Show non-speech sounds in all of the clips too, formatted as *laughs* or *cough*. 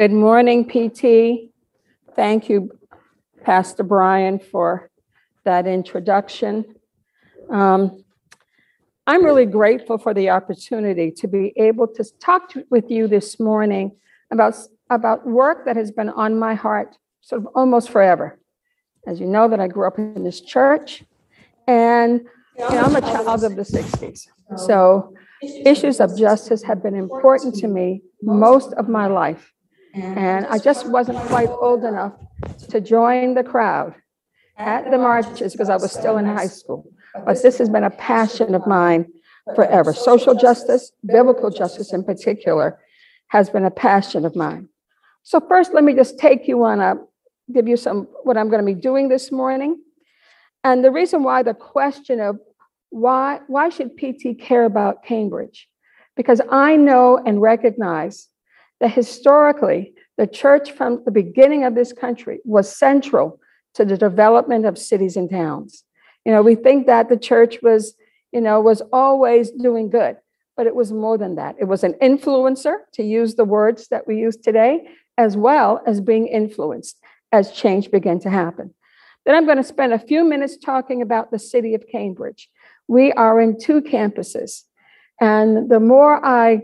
Good morning, PT. Thank you, Pastor Brian, for that introduction. Um, I'm really grateful for the opportunity to be able to talk to- with you this morning about, about work that has been on my heart sort of almost forever. As you know, that I grew up in this church, and you know, I'm a child of the 60s. So issues of justice have been important to me most of my life. And I just wasn't quite old enough to join the crowd at the marches because I was still in high school. But this has been a passion of mine forever. Social justice, biblical justice in particular, has been a passion of mine. So first, let me just take you on a, give you some, what I'm going to be doing this morning. And the reason why the question of why, why should PT care about Cambridge? Because I know and recognize that historically, the church from the beginning of this country was central to the development of cities and towns. You know, we think that the church was, you know, was always doing good, but it was more than that. It was an influencer, to use the words that we use today, as well as being influenced as change began to happen. Then I'm going to spend a few minutes talking about the city of Cambridge. We are in two campuses. And the more I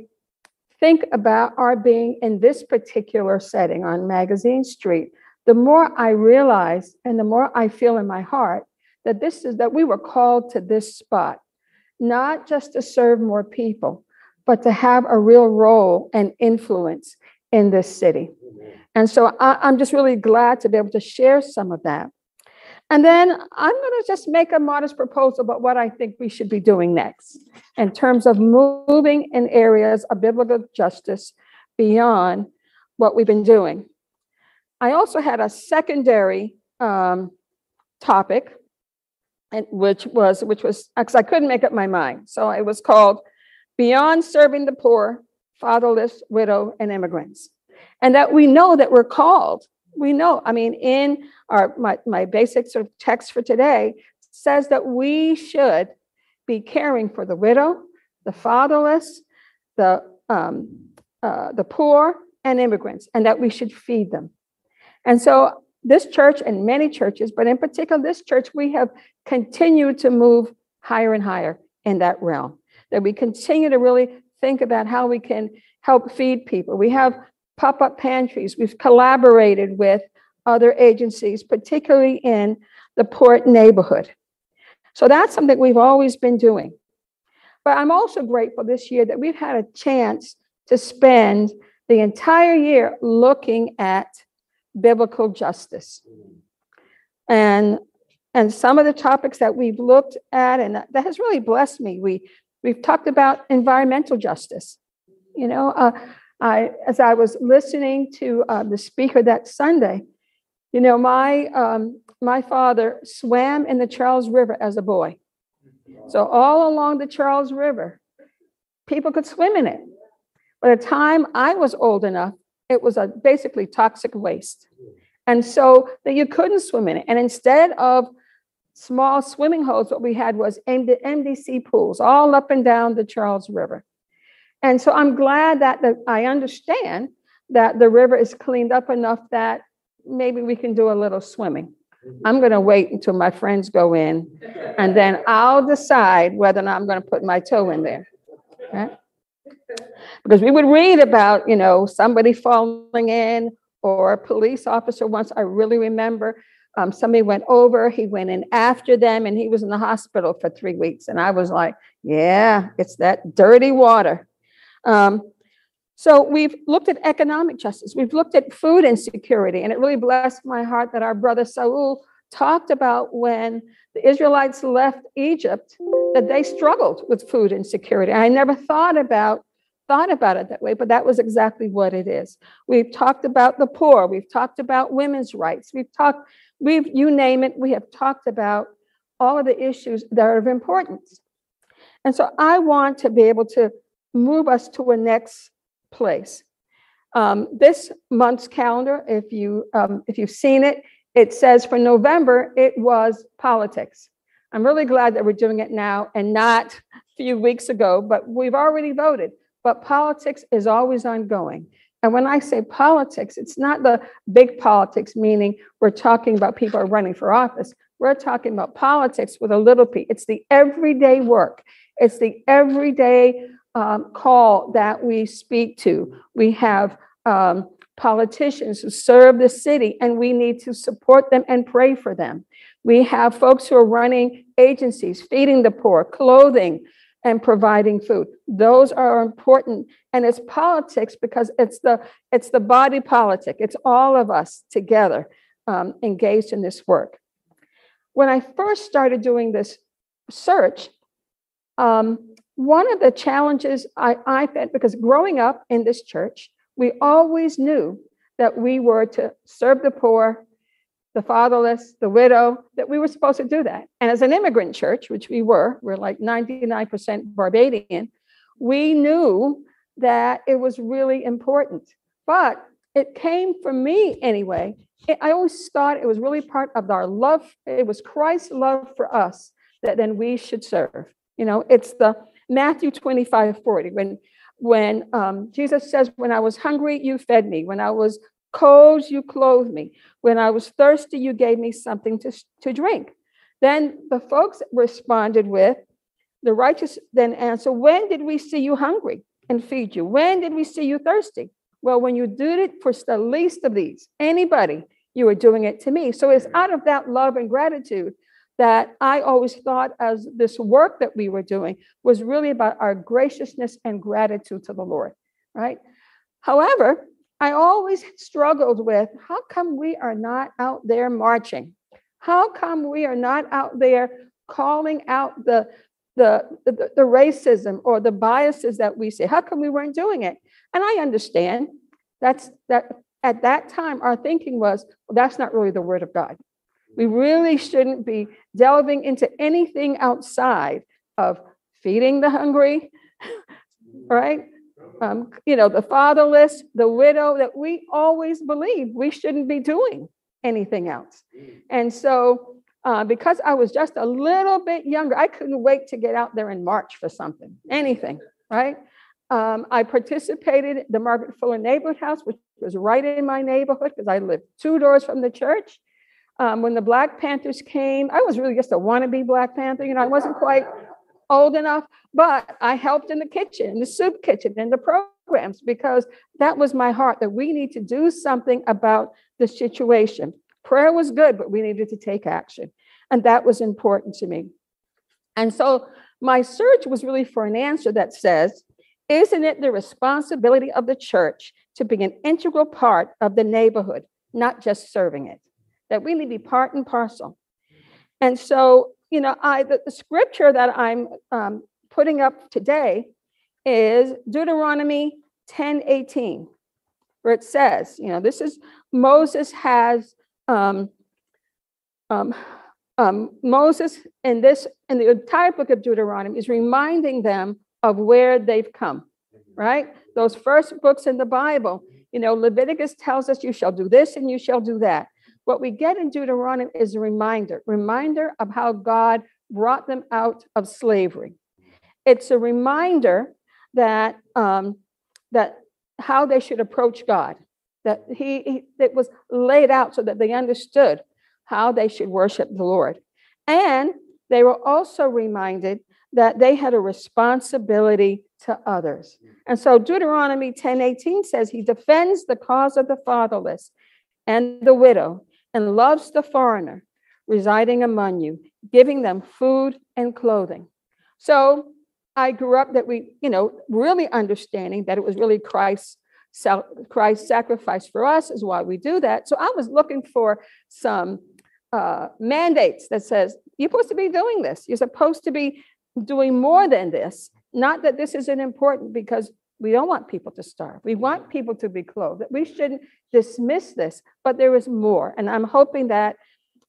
think about our being in this particular setting on Magazine Street, the more I realize and the more I feel in my heart that this is that we were called to this spot, not just to serve more people, but to have a real role and influence in this city. And so I, am just really glad to be able to share some of that. And then I'm going to just make a modest proposal about what I think we should be doing next in terms of moving in areas of biblical justice beyond what we've been doing. I also had a secondary um, topic, and which was which was because I couldn't make up my mind. So it was called "Beyond Serving the Poor, Fatherless, Widow, and Immigrants," and that we know that we're called we know, I mean, in our my, my basic sort of text for today says that we should be caring for the widow, the fatherless, the um, uh, the poor, and immigrants, and that we should feed them. And so, this church and many churches, but in particular this church, we have continued to move higher and higher in that realm. That we continue to really think about how we can help feed people. We have pop up pantries. We've collaborated with other agencies, particularly in the port neighborhood. So that's something we've always been doing. But I'm also grateful this year that we've had a chance to spend the entire year looking at biblical justice. And and some of the topics that we've looked at and that, has really blessed me. We we've talked about environmental justice. You know, uh, I, as I was listening to uh, the speaker that Sunday, you know, my um, my father swam in the Charles River as a boy. So all along the Charles River, people could swim in it. By the time I was old enough, it was a basically toxic waste, and so that you couldn't swim in it. And instead of small swimming holes, what we had was MDC pools all up and down the Charles River. And so I'm glad that the, I understand that the river is cleaned up enough that maybe we can do a little swimming. I'm going to wait until my friends go in, and then I'll decide whether or not I'm going to put my toe in there. Because we would read about, you know, somebody falling in or a police officer once. I really remember um, somebody went over, he went in after them, and he was in the hospital for three weeks. And I was like, yeah, it's that dirty water. Um, so we've looked at economic justice, we've looked at food insecurity, and it really blessed my heart that our brother Saul talked about when the Israelites left Egypt that they struggled with food insecurity. I never thought about thought about it that way, but that was exactly what it is. We've talked about the poor, we've talked about women's rights, we've talked, we've you name it, we have talked about all of the issues that are of importance. And so I want to be able to move us to a next place. Um, this month's calendar, if you um, if you've seen it, it says for November it was politics. I'm really glad that we're doing it now and not a few weeks ago, but we've already voted. But politics is always ongoing. And when I say politics, it's not the big politics, meaning we're talking about people running for office. We're talking about politics with a little p. It's the everyday work. It's the everyday um, call that we speak to. We have um, politicians who serve the city, and we need to support them and pray for them. We have folks who are running agencies, feeding the poor, clothing, and providing food. Those are important. And it's politics because it's the it's the body politic. It's all of us together um, engaged in this work. When I first started doing this search, um, one of the challenges I, I had, because growing up in this church, we always knew that we were to serve the poor, the fatherless, the widow, that we were supposed to do that. And as an immigrant church, which we were, we're like 99% Barbadian, we knew that it was really important. But it came from me anyway. It, I always thought it was really part of our love. It was Christ's love for us that then we should serve. You know, it's the Matthew 25, 40, when when um, Jesus says, When I was hungry, you fed me. When I was cold, you clothed me. When I was thirsty, you gave me something to, to drink. Then the folks responded with, The righteous then answer, When did we see you hungry and feed you? When did we see you thirsty? Well, when you did it for the least of these, anybody, you were doing it to me. So it's out of that love and gratitude that I always thought as this work that we were doing was really about our graciousness and gratitude to the Lord, right? However, I always struggled with how come we are not out there marching? How come we are not out there calling out the, the, the, the racism or the biases that we see? How come we weren't doing it? And I understand that's that at that time our thinking was, well, that's not really the word of God. We really shouldn't be delving into anything outside of feeding the hungry, *laughs* right? Um, you know, the fatherless, the widow, that we always believe we shouldn't be doing anything else. And so, uh, because I was just a little bit younger, I couldn't wait to get out there and march for something, anything, right? Um, I participated in the Margaret Fuller Neighborhood House, which was right in my neighborhood because I lived two doors from the church. Um, when the Black Panthers came, I was really just a wannabe Black Panther. You know, I wasn't quite old enough, but I helped in the kitchen, the soup kitchen, in the programs, because that was my heart that we need to do something about the situation. Prayer was good, but we needed to take action. And that was important to me. And so my search was really for an answer that says, isn't it the responsibility of the church to be an integral part of the neighborhood, not just serving it? That need be part and parcel. And so, you know, I the, the scripture that I'm um, putting up today is Deuteronomy 10 18, where it says, you know, this is Moses has um, um, um, Moses in this in the entire book of Deuteronomy is reminding them of where they've come, right? Those first books in the Bible, you know, Leviticus tells us you shall do this and you shall do that. What we get in Deuteronomy is a reminder, reminder of how God brought them out of slavery. It's a reminder that um, that how they should approach God. That he, he it was laid out so that they understood how they should worship the Lord, and they were also reminded that they had a responsibility to others. And so Deuteronomy 10:18 says he defends the cause of the fatherless and the widow and loves the foreigner residing among you, giving them food and clothing. So I grew up that we, you know, really understanding that it was really Christ's Christ's sacrifice for us is why we do that. So I was looking for some uh, mandates that says you're supposed to be doing this. You're supposed to be doing more than this. Not that this isn't important because we don't want people to starve. We want people to be clothed. We shouldn't dismiss this, but there is more. And I'm hoping that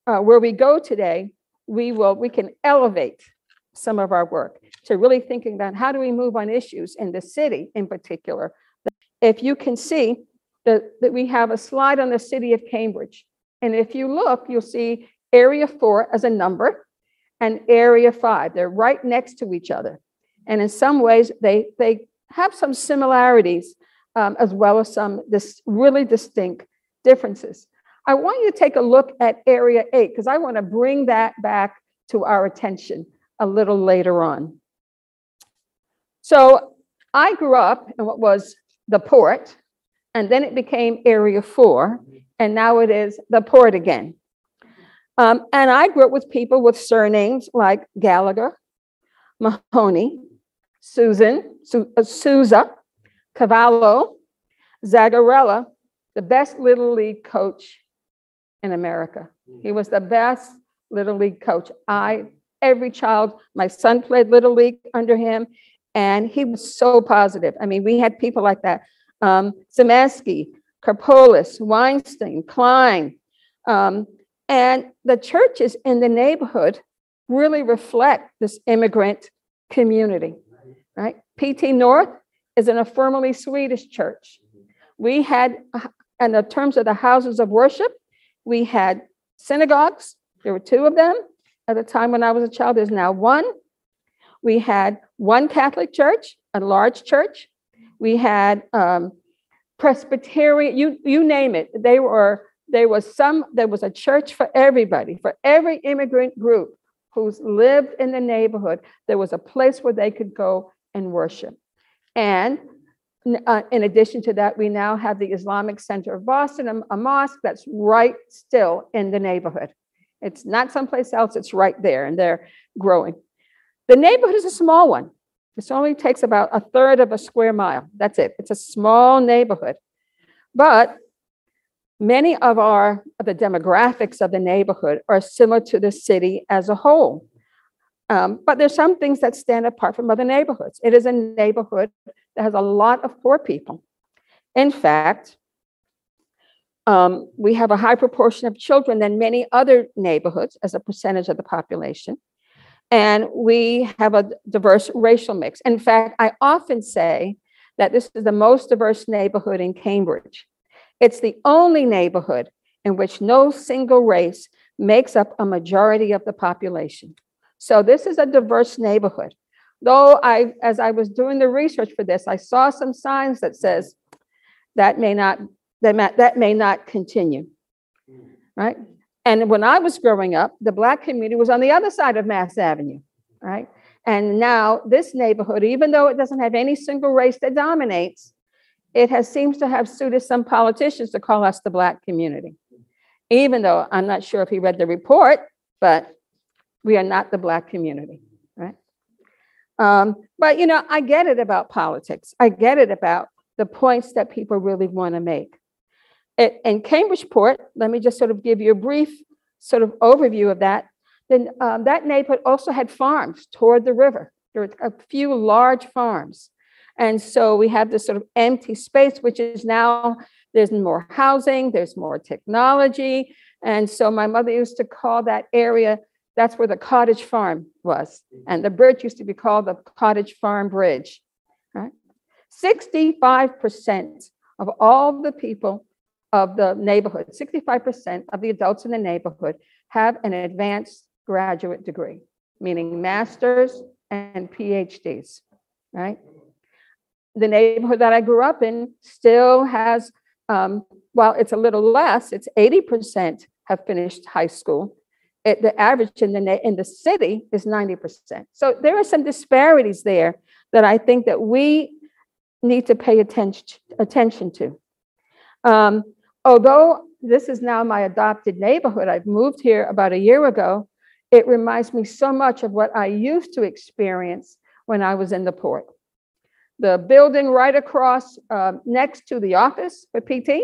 uh, where we go today, we will we can elevate some of our work to really thinking about how do we move on issues in the city in particular. If you can see that, that we have a slide on the city of Cambridge. And if you look, you'll see area four as a number and area five. They're right next to each other. And in some ways, they, they have some similarities um, as well as some this really distinct differences. I want you to take a look at Area 8 because I want to bring that back to our attention a little later on. So I grew up in what was the port, and then it became Area 4, and now it is the port again. Um, and I grew up with people with surnames like Gallagher, Mahoney, Susan, Su- uh, Souza, Cavallo, Zagarella, the best little league coach in America. He was the best little league coach. I, every child, my son played little league under him, and he was so positive. I mean, we had people like that. Um, Zemeski, Karpolis, Weinstein, Klein. Um, and the churches in the neighborhood really reflect this immigrant community, right? PT North is an affirmably Swedish church. We had, in the terms of the houses of worship, we had synagogues. There were two of them at the time when I was a child. There's now one. We had one Catholic church, a large church. We had um, Presbyterian, you, you name it. They were, there was some, there was a church for everybody, for every immigrant group who's lived in the neighborhood, there was a place where they could go and worship. And uh, in addition to that, we now have the Islamic Center of Boston, a, a, mosque that's right still in the neighborhood. It's not someplace else, it's right there, and they're growing. The neighborhood is a small one. This only takes about a third of a square mile. That's it. It's a small neighborhood. But many of our of the demographics of the neighborhood are similar to the city as a whole. Um, but there's some things that stand apart from other neighborhoods. It is a neighborhood that has a lot of poor people. In fact, um, we have a high proportion of children than many other neighborhoods as a percentage of the population. And we have a diverse racial mix. In fact, I often say that this is the most diverse neighborhood in Cambridge. It's the only neighborhood in which no single race makes up a majority of the population. So this is a diverse neighborhood. Though I, as I was doing the research for this, I saw some signs that says that may not, that may, that may not continue, right? And when I was growing up, the black community was on the other side of Mass Avenue, right? And now this neighborhood, even though it doesn't have any single race that dominates, it has seems to have suited some politicians to call us the black community. Even though I'm not sure if he read the report, but we are not the Black community, right? Um, but, you know, I get it about politics. I get it about the points that people really want to make. In Cambridgeport, let me just sort of give you a brief sort of overview of that. Then um, that neighborhood also had farms toward the river. There were a few large farms. And so we have this sort of empty space, which is now there's more housing, there's more technology. And so my mother used to call that area that's where the cottage farm was. And the bridge used to be called the Cottage Farm Bridge. Right? 65% of all the people of the neighborhood, 65% of the adults in the neighborhood have an advanced graduate degree, meaning masters and PhDs, right? The neighborhood that I grew up in still has, um, well, it's a little less, it's 80% have finished high school the average in the in the city is 90%. So there are some disparities there that I think that we need to pay attention attention to. Um, although this is now my adopted neighborhood, I've moved here about a year ago. It reminds me so much of what I used to experience when I was in the port. The building right across uh, next to the office for PT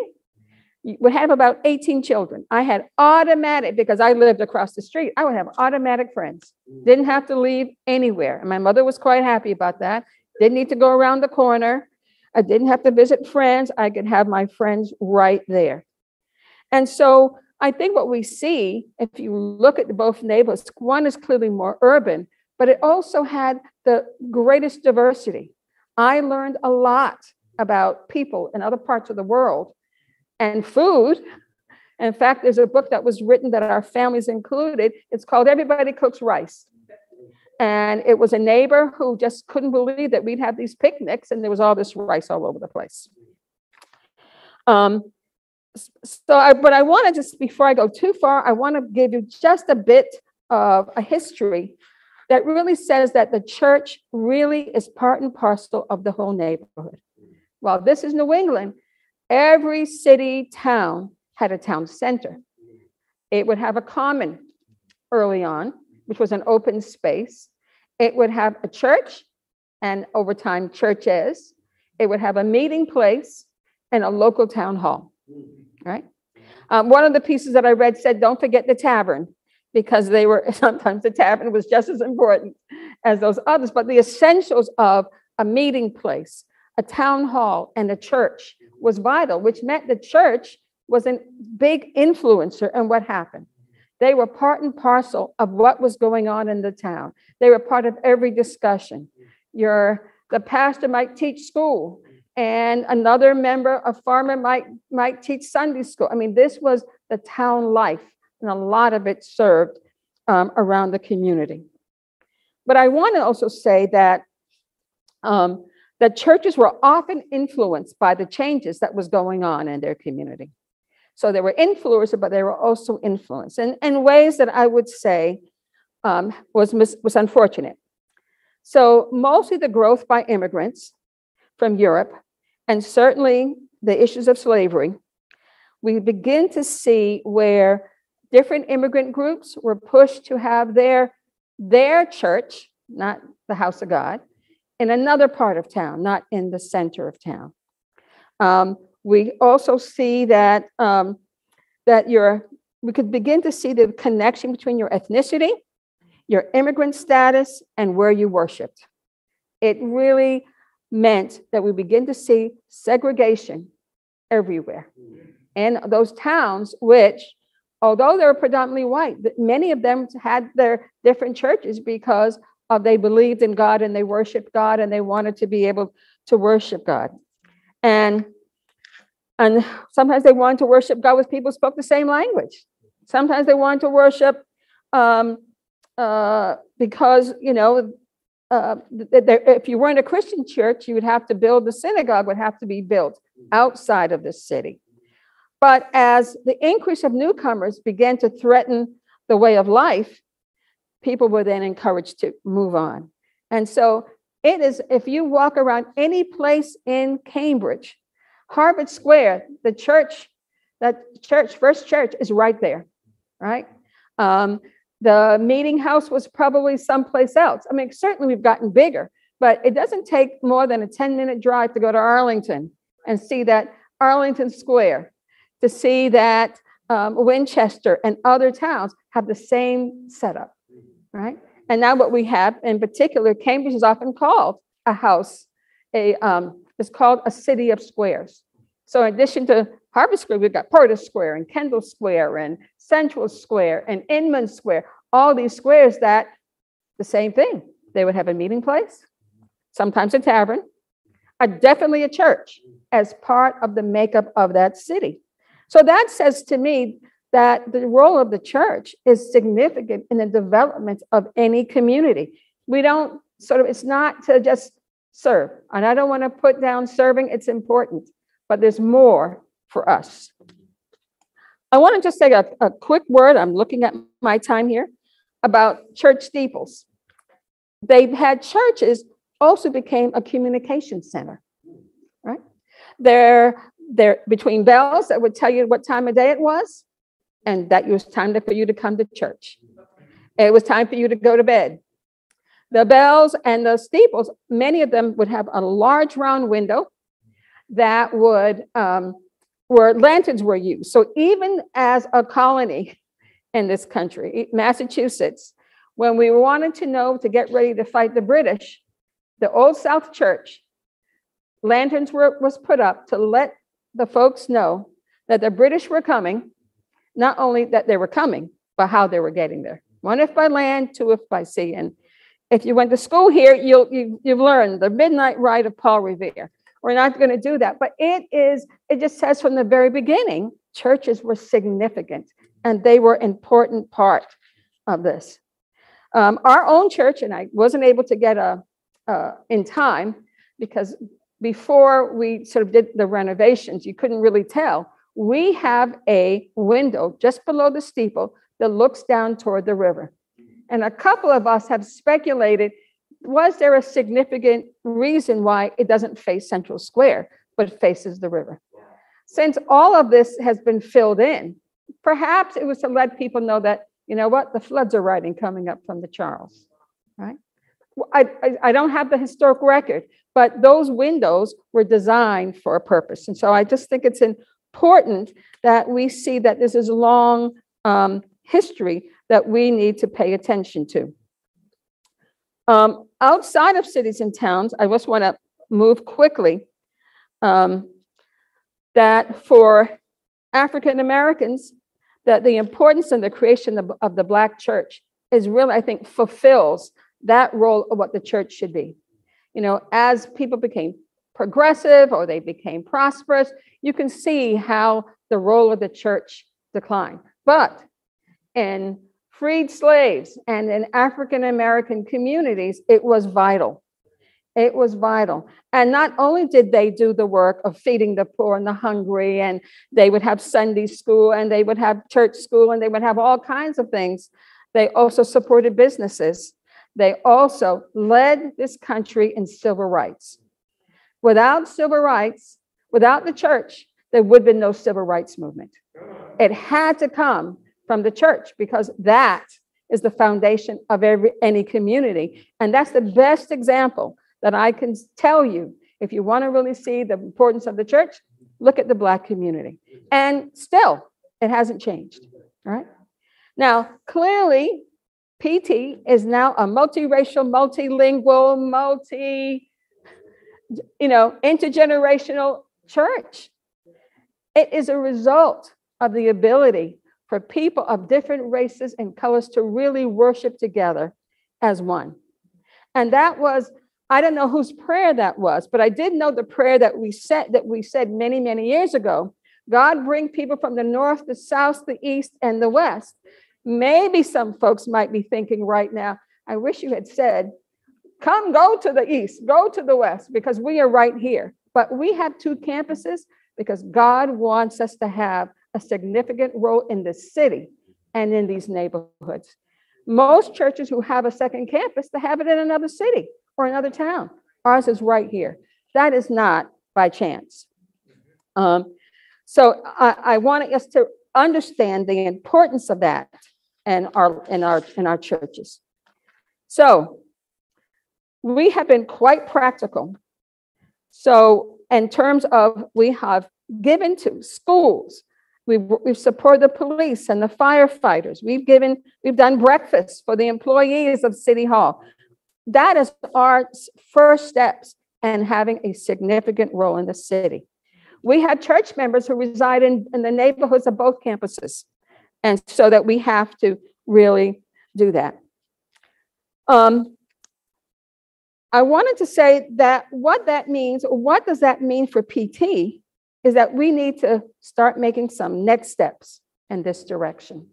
would have about 18 children. I had automatic, because I lived across the street, I would have automatic friends. Mm. Didn't have to leave anywhere. And my mother was quite happy about that. Didn't need to go around the corner. I didn't have to visit friends. I could have my friends right there. And so I think what we see, if you look at both neighborhoods, one is clearly more urban, but it also had the greatest diversity. I learned a lot about people in other parts of the world and food. In fact, there's a book that was written that our families included. It's called Everybody Cooks Rice. And it was a neighbor who just couldn't believe that we'd have these picnics and there was all this rice all over the place. Um, so, I, but I want to just before I go too far, I want to give you just a bit of a history that really says that the church really is part and parcel of the whole neighborhood. Well, this is New England. Every city, town had a town center. It would have a common early on, which was an open space. It would have a church, and over time, churches. It would have a meeting place and a local town hall, right? Um, one of the pieces that I read said, don't forget the tavern, because they were, *laughs* sometimes the tavern was just as important as those others, but the essentials of a meeting place, a town hall, and a church was vital, which meant the church was a big influencer in what happened. They were part and parcel of what was going on in the town. They were part of every discussion. Your the pastor might teach school, and another member, a farmer, might might teach Sunday school. I mean, this was the town life, and a lot of it served um, around the community. But I want to also say that um, that churches were often influenced by the changes that was going on in their community. So they were influenced, but they were also influenced in, in ways that I would say um, was, mis- was unfortunate. So mostly the growth by immigrants from Europe, and certainly the issues of slavery, we begin to see where different immigrant groups were pushed to have their, their church, not the house of God, in another part of town, not in the center of town. Um, we also see that um, that your we could begin to see the connection between your ethnicity, your immigrant status, and where you worshiped. It really meant that we begin to see segregation everywhere. And those towns, which, although they were predominantly white, many of them had their different churches because of they believed in God and they worshiped God and they wanted to be able to worship God. And and sometimes they wanted to worship God with people who spoke the same language. Sometimes they wanted to worship um, uh, because, you know, uh, if you weren't a Christian church, you would have to build the synagogue, would have to be built outside of the city. But as the increase of newcomers began to threaten the way of life, people were then encouraged to move on. And so it is, if you walk around any place in Cambridge, Harvard Square, the church, that church, First Church is right there, right? Um, the meeting house was probably someplace else. I mean, certainly we've gotten bigger, but it doesn't take more than a 10 minute drive to go to Arlington and see that Arlington Square, to see that um, Winchester and other towns have the same setup, right? And now what we have in particular, Cambridge is often called a house, a um, it's called a city of squares. So in addition to Harvard Square, we've got Porter Square and Kendall Square and Central Square and Inman Square, all these squares that the same thing. They would have a meeting place, sometimes a tavern, a, definitely a church as part of the makeup of that city. So that says to me that the role of the church is significant in the development of any community. We don't sort of, it's not to just serve. And I don't want to put down serving, it's important, but there's more for us. I want to just say a, a quick word. I'm looking at my time here about church steeples. They've had churches also became a communication center, right? They're, they're between bells that would tell you what time of day it was, and that it was time for you to come to church. It was time for you to go to bed. The bells and the steeples, many of them would have a large round window that would, um, where lanterns were used. So even as a colony in this country, Massachusetts, when we wanted to know to get ready to fight the British, the Old South Church, lanterns were was put up to let the folks know that the British were coming, not only that they were coming, but how they were getting there. One if by land, two if by sea. And if you went to school here, you'll, you, you've learned the midnight ride of Paul Revere. We're not going to do that, but it is, it just says from the very beginning, churches were significant and they were important part of this. Um, our own church, and I wasn't able to get a uh, in time because before we sort of did the renovations, you couldn't really tell. We have a window just below the steeple that looks down toward the river. And a couple of us have speculated was there a significant reason why it doesn't face Central Square, but faces the river? Since all of this has been filled in, perhaps it was to let people know that, you know what, the floods are riding coming up from the Charles, right? I, I, I don't have the historic record, but those windows were designed for a purpose. And so I just think it's important that we see that this is a long um, history that we need to pay attention to. Um, outside of cities and towns, I just want to move quickly um, that for African Americans, that the importance and the creation of, of the Black church is really, I think, fulfills that role of what the church should be. You know, as people became progressive or they became prosperous, you can see how the role of the church declined. But in freed slaves and in African American communities, it was vital. It was vital. And not only did they do the work of feeding the poor and the hungry, and they would have Sunday school and they would have church school and they would have all kinds of things, they also supported businesses. They also led this country in civil rights. Without civil rights, without the church, there would have been no civil rights movement. It had to come from the church because that is the foundation of every any community. And that's the best example that I can tell you. If you want to really see the importance of the church, look at the black community. And still, it hasn't changed. Right Now, clearly, PT is now a multiracial, multilingual, multi, you know, intergenerational church. It is a result of the ability for people of different races and colors to really worship together as one. And that was, I don't know whose prayer that was, but I did know the prayer that we said that we said many, many years ago. God bring people from the north, the south, the east, and the west. Maybe some folks might be thinking right now, I wish you had said, come go to the east, go to the west, because we are right here. But we have two campuses because God wants us to have a significant role in the city and in these neighborhoods. Most churches who have a second campus, they have it in another city or another town. Ours is right here. That is not by chance. Um, so I, I wanted us to understand the importance of that in our in our in our churches. So we have been quite practical. So in terms of we have given to schools, We've, we've supported the police and the firefighters. We've given, we've done breakfast for the employees of City Hall. That is our first steps and having a significant role in the city. We have church members who reside in, in the neighborhoods of both campuses. And so that we have to really do that. Um, I wanted to say that what that means, what does that mean for PT? is that we need to start making some next steps in this direction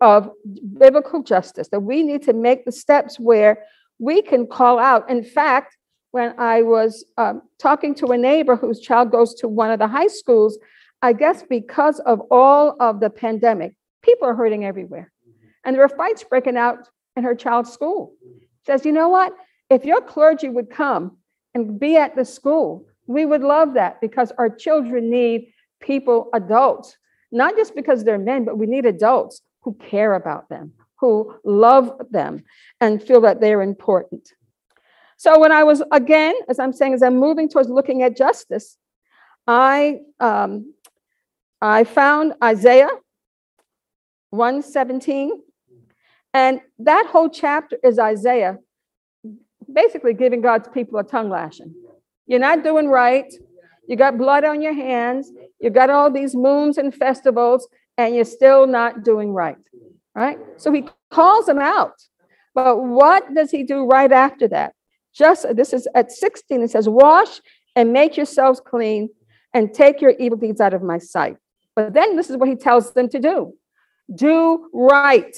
of biblical justice, that we need to make the steps where we can call out. In fact, when I was um, talking to a neighbor whose child goes to one of the high schools, I guess because of all of the pandemic, people are hurting everywhere. And there are fights breaking out in her child's school. Says, you know what? If your clergy would come and be at the school we would love that because our children need people, adults, not just because they're men, but we need adults who care about them, who love them, and feel that they're important. So when I was again, as I'm saying, as I'm moving towards looking at justice, I um, I found Isaiah 117, and that whole chapter is Isaiah basically giving God's people a tongue lashing. You're not doing right. You got blood on your hands. You got all these moons and festivals, and you're still not doing right. Right? So he calls them out. But what does he do right after that? Just this is at 16, it says, Wash and make yourselves clean and take your evil deeds out of my sight. But then this is what he tells them to do do right,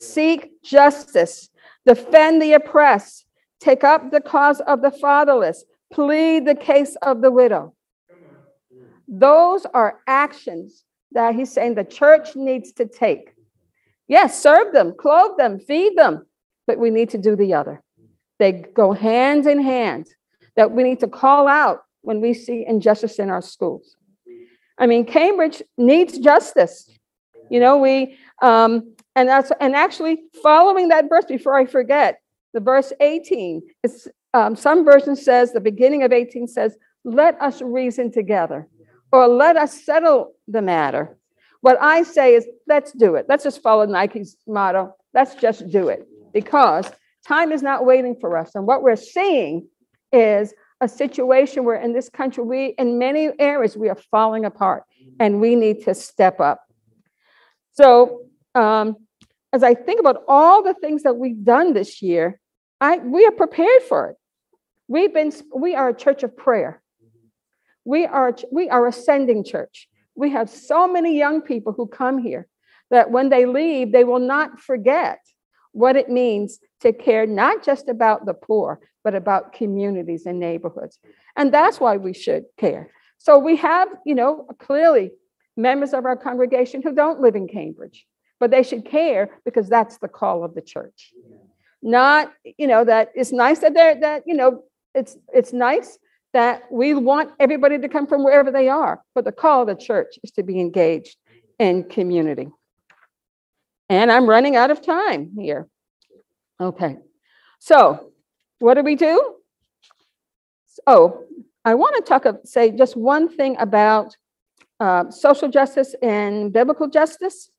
seek justice, defend the oppressed, take up the cause of the fatherless, plead the case of the widow. Those are actions that he's saying the church needs to take. Yes, serve them, clothe them, feed them, but we need to do the other. They go hand in hand, that we need to call out when we see injustice in our schools. I mean, Cambridge needs justice. You know, we, um, and that's, and actually following that verse, before I forget, the verse 18, it's, um, some version says, the beginning of 18 says, let us reason together or let us settle the matter. What I say is, let's do it. Let's just follow Nike's motto. Let's just do it because time is not waiting for us. And what we're seeing is a situation where in this country, we, in many areas, we are falling apart and we need to step up. So, um, as I think about all the things that we've done this year, I, we are prepared for it. We've been, we are a church of prayer. We are, we are ascending church. We have so many young people who come here that when they leave, they will not forget what it means to care not just about the poor, but about communities and neighborhoods. And that's why we should care. So we have, you know, clearly members of our congregation who don't live in Cambridge, but they should care because that's the call of the church. Not, you know, that it's nice that they're that, you know, it's it's nice that we want everybody to come from wherever they are, but the call of the church is to be engaged in community. And I'm running out of time here. Okay. So, what do we do? Oh, I want to talk, of say just one thing about uh, social justice and biblical justice.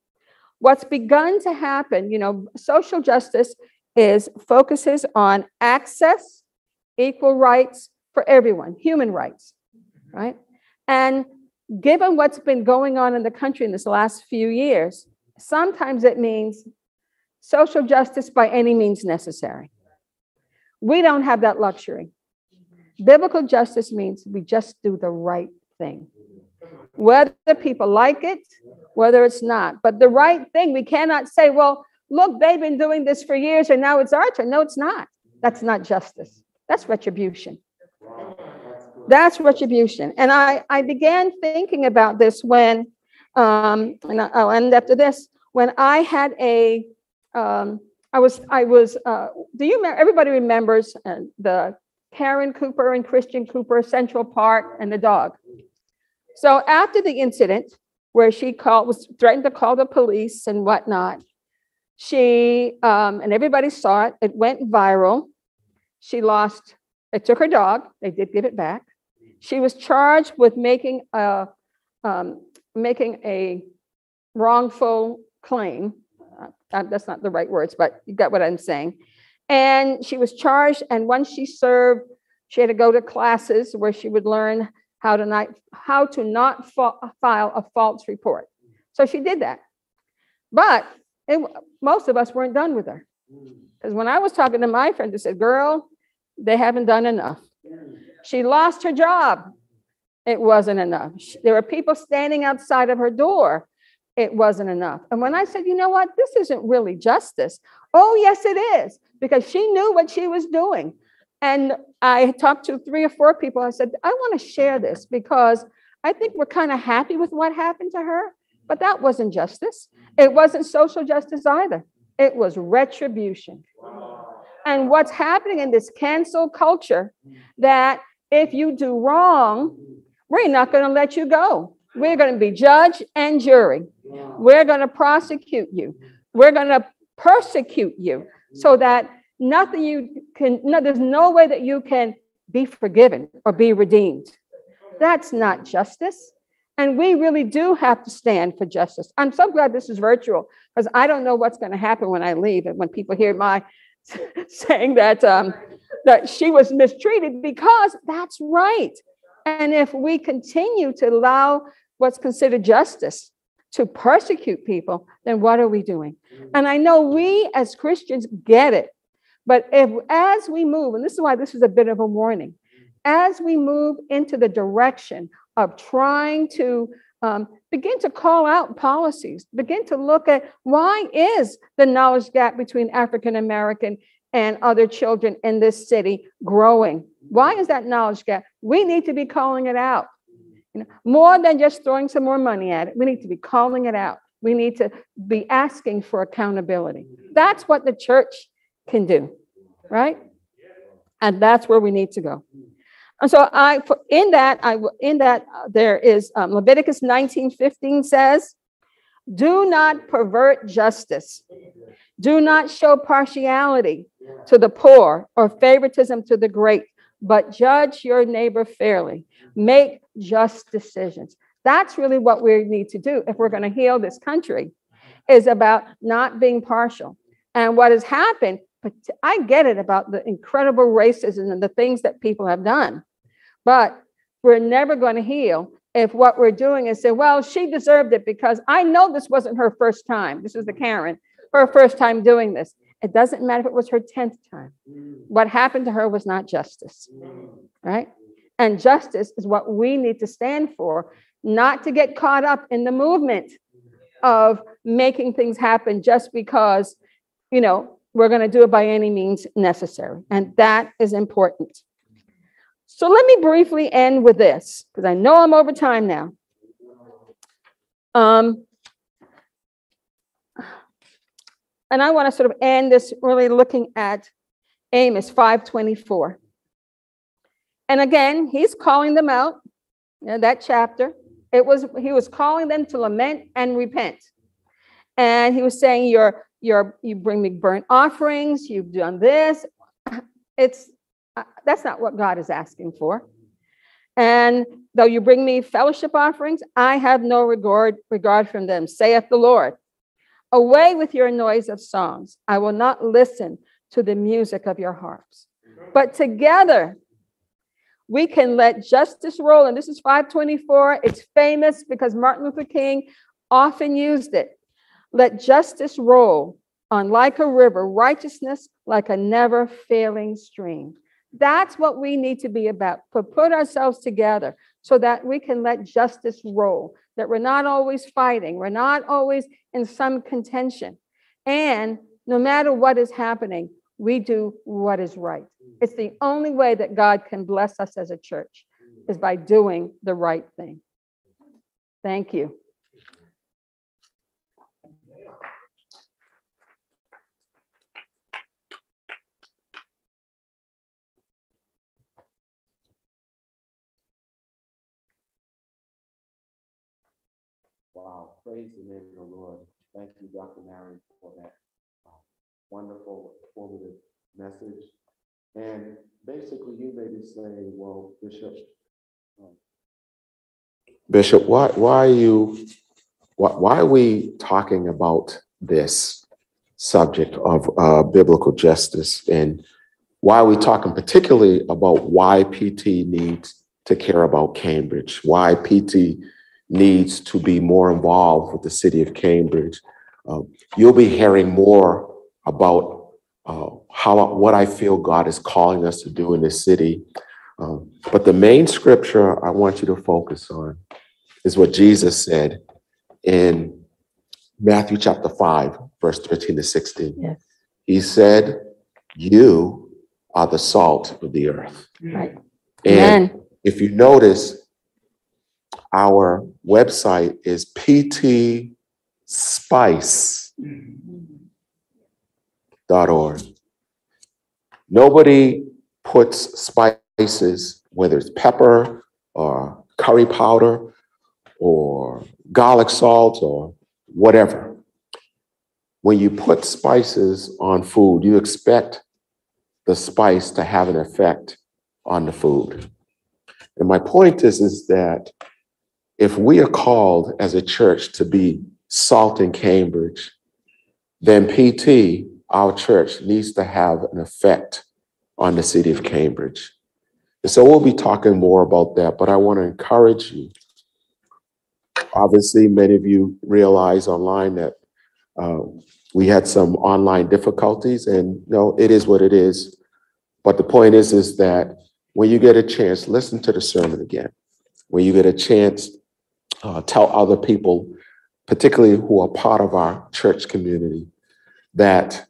What's begun to happen, you know, social justice is focuses on access, equal rights for everyone, human rights, right? And given what's been going on in the country in this last few years, sometimes it means social justice by any means necessary. We don't have that luxury. Biblical justice means we just do the right thing. Whether people like it, whether it's not. But the right thing, we cannot say, well, look, they've been doing this for years and now it's our turn. No, it's not. That's not justice. That's retribution. That's retribution. And I, I began thinking about this when, um, and I'll end after this, when I had a, um, I was, I was, uh, do you remember, everybody remembers uh, the Karen Cooper and Christian Cooper, Central Park, and the dog. So after the incident where she called, was threatened to call the police and whatnot, she, um, and everybody saw it, it went viral. She lost, it took her dog, they did give it back. She was charged with making a, um, making a wrongful claim. Uh, that's not the right words, but you got what I'm saying. And she was charged, and once she served, she had to go to classes where she would learn how to not how to not fa- file a false report. So she did that. But it, most of us weren't done with her. Mm. Because when I was talking to my friend, they said, Girl, they haven't done enough. She lost her job. It wasn't enough. There were people standing outside of her door. It wasn't enough. And when I said, You know what? This isn't really justice. Oh, yes, it is. Because she knew what she was doing. And I talked to three or four people. I said, I want to share this because I think we're kind of happy with what happened to her. But that wasn't justice. Mm-hmm. It wasn't social justice either. It was retribution. And what's happening in this cancel culture mm-hmm. that if you do wrong, we're not going to let you go. We're going to be judge and jury. We're going to prosecute you. We're going to persecute you so mm-hmm. that nothing you can, no, there's no way that you can be forgiven or be redeemed. That's not justice. And we really do have to stand for justice. I'm so glad this is virtual because I don't know what's going to happen when I leave and when people hear my *laughs* saying that um, that she was mistreated because that's right. And if we continue to allow what's considered justice to persecute people, then what are we doing? And I know we as Christians get it. But if as we move, and this is why this is a bit of a warning, as we move into the direction of trying to um, begin to call out policies, begin to look at why is the knowledge gap between African American and other children in this city growing. Why is that knowledge gap? We need to be calling it out. You know, more than just throwing some more money at it, we need to be calling it out. We need to be asking for accountability. That's what the church can do, right? And that's where we need to go. And so I, in that, I, in that, uh, there is um, Leviticus 19, 15 says, do not pervert justice. Do not show partiality to the poor or favoritism to the great, but judge your neighbor fairly. Make just decisions. That's really what we need to do if we're going to heal this country is about not being partial. And what has happened, but I get it about the incredible racism and the things that people have done. But we're never going to heal if what we're doing is say, well, she deserved it because I know this wasn't her first time. This is the Karen, her first time doing this. It doesn't matter if it was her 10th time. Mm. What happened to her was not justice, mm. right? And justice is what we need to stand for, not to get caught up in the movement of making things happen just because, you know, we're going to do it by any means necessary. And that is important. So let me briefly end with this, because I know I'm over time now. Um, and I want to sort of end this really looking at Amos 524. And again, he's calling them out, you know, that chapter. It was he was calling them to lament and repent. And he was saying, You're you're you bring me burnt offerings, you've done this. It's that's not what God is asking for. And though you bring me fellowship offerings, I have no regard, regard from them, saith the Lord. Away with your noise of songs. I will not listen to the music of your harps. But together we can let justice roll. And this is 524. It's famous because Martin Luther King often used it. Let justice roll on like a river, righteousness like a never failing stream. That's what we need to be about, to put ourselves together so that we can let justice roll, that we're not always fighting, we're not always in some contention. And no matter what is happening, we do what is right. It's the only way that God can bless us as a church is by doing the right thing. Thank you. Praise the name of the Lord. Thank you, Dr. Marion, for that uh, wonderful, informative message. And basically, you may be saying, well, Bishop, um, Bishop, why, why are you, why, why are we talking about this subject of uh, biblical justice? And why are we talking particularly about why PT needs to care about Cambridge? Why PT needs to be more involved with the city of Cambridge. Uh, you'll be hearing more about uh, how what I feel God is calling us to do in this city. Um, but the main scripture I want you to focus on is what Jesus said in Matthew chapter 5, verse 13 to 16. Yes. He said, You are the salt of the earth. Right. And Amen. if you notice, our website is ptspice.org. Nobody puts spices, whether it's pepper or curry powder or garlic salt or whatever. When you put spices on food, you expect the spice to have an effect on the food. And my point is, is that if we are called as a church to be salt in Cambridge, then PT, our church, needs to have an effect on the city of Cambridge. And so we'll be talking more about that, but I want to encourage you. Obviously, many of you realize online that uh, we had some online difficulties, and no, it is what it is. But the point is, is that when you get a chance, listen to the sermon again. When you get a chance, uh, tell other people, particularly who are part of our church community, that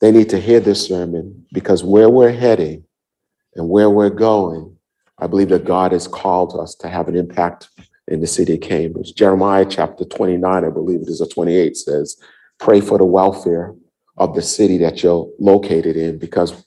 They need to hear this sermon because where we're heading and where we're going, I believe that God has called us to have an impact in the city of Cambridge. Jeremiah chapter 29, I believe it is, or 28 says, pray for the welfare of the city that you're located in because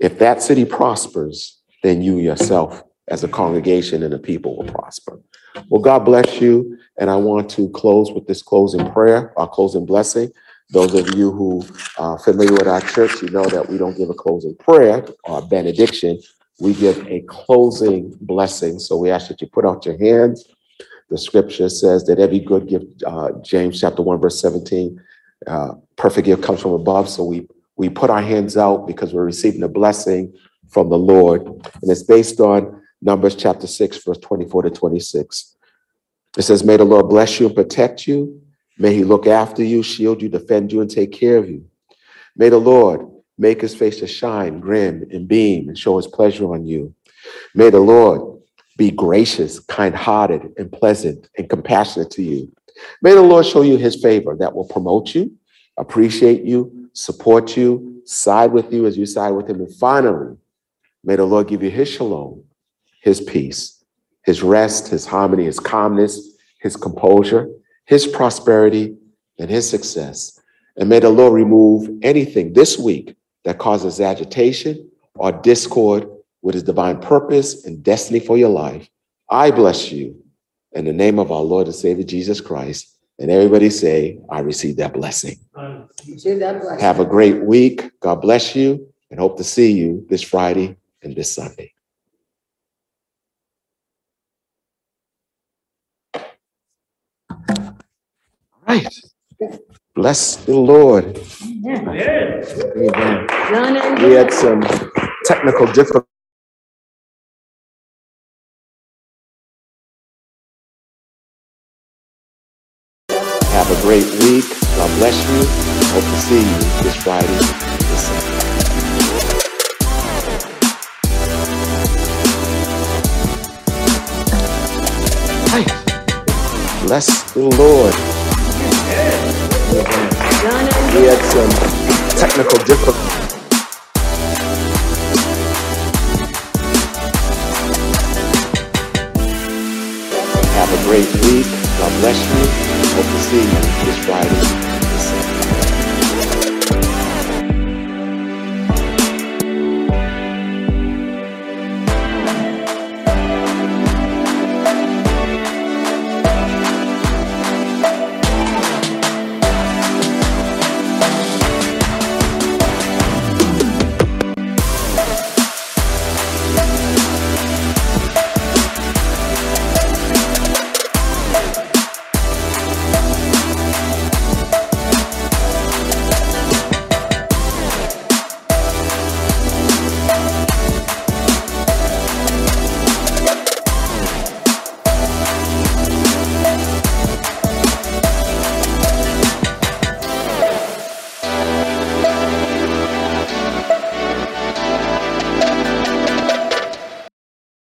if that city prospers, then you yourself as a congregation and the people will prosper. Well, God bless you. And I want to close with this closing prayer, our closing blessing. Those of you who are familiar with our church, you know that we don't give a closing prayer or a benediction. We give a closing blessing. So we ask that you put out your hands. The scripture says that every good gift, uh, James chapter 1, verse 17, uh, perfect gift comes from above. So we we put our hands out because we're receiving a blessing from the Lord. And it's based on Numbers chapter 6, verse 24 to 26. It says, May the Lord bless you and protect you. May he look after you, shield you, defend you, and take care of you. May the Lord make his face to shine, grin, and beam, and show his pleasure on you. May the Lord be gracious, kind hearted, and pleasant, and compassionate to you. May the Lord show you his favor that will promote you, appreciate you, support you, side with you as you side with him. And finally, may the Lord give you his shalom, his peace, his rest, his harmony, his calmness, his composure, his prosperity, and his success. And may the Lord remove anything this week that causes agitation or discord with his divine purpose and destiny for your life. I bless you in the name of our Lord and Savior Jesus Christ. And everybody say, I receive that blessing. Receive that blessing. Have a great week. God bless you and hope to see you this Friday and this Sunday. Right. Bless the Lord. Amen. Done and We had some technical difficulties. Have a great week. God bless you. Hope to see you this Friday, this Sunday. Bless the Lord. We had some technical difficulties. Have a great week. God bless you. Hope to see you this Friday,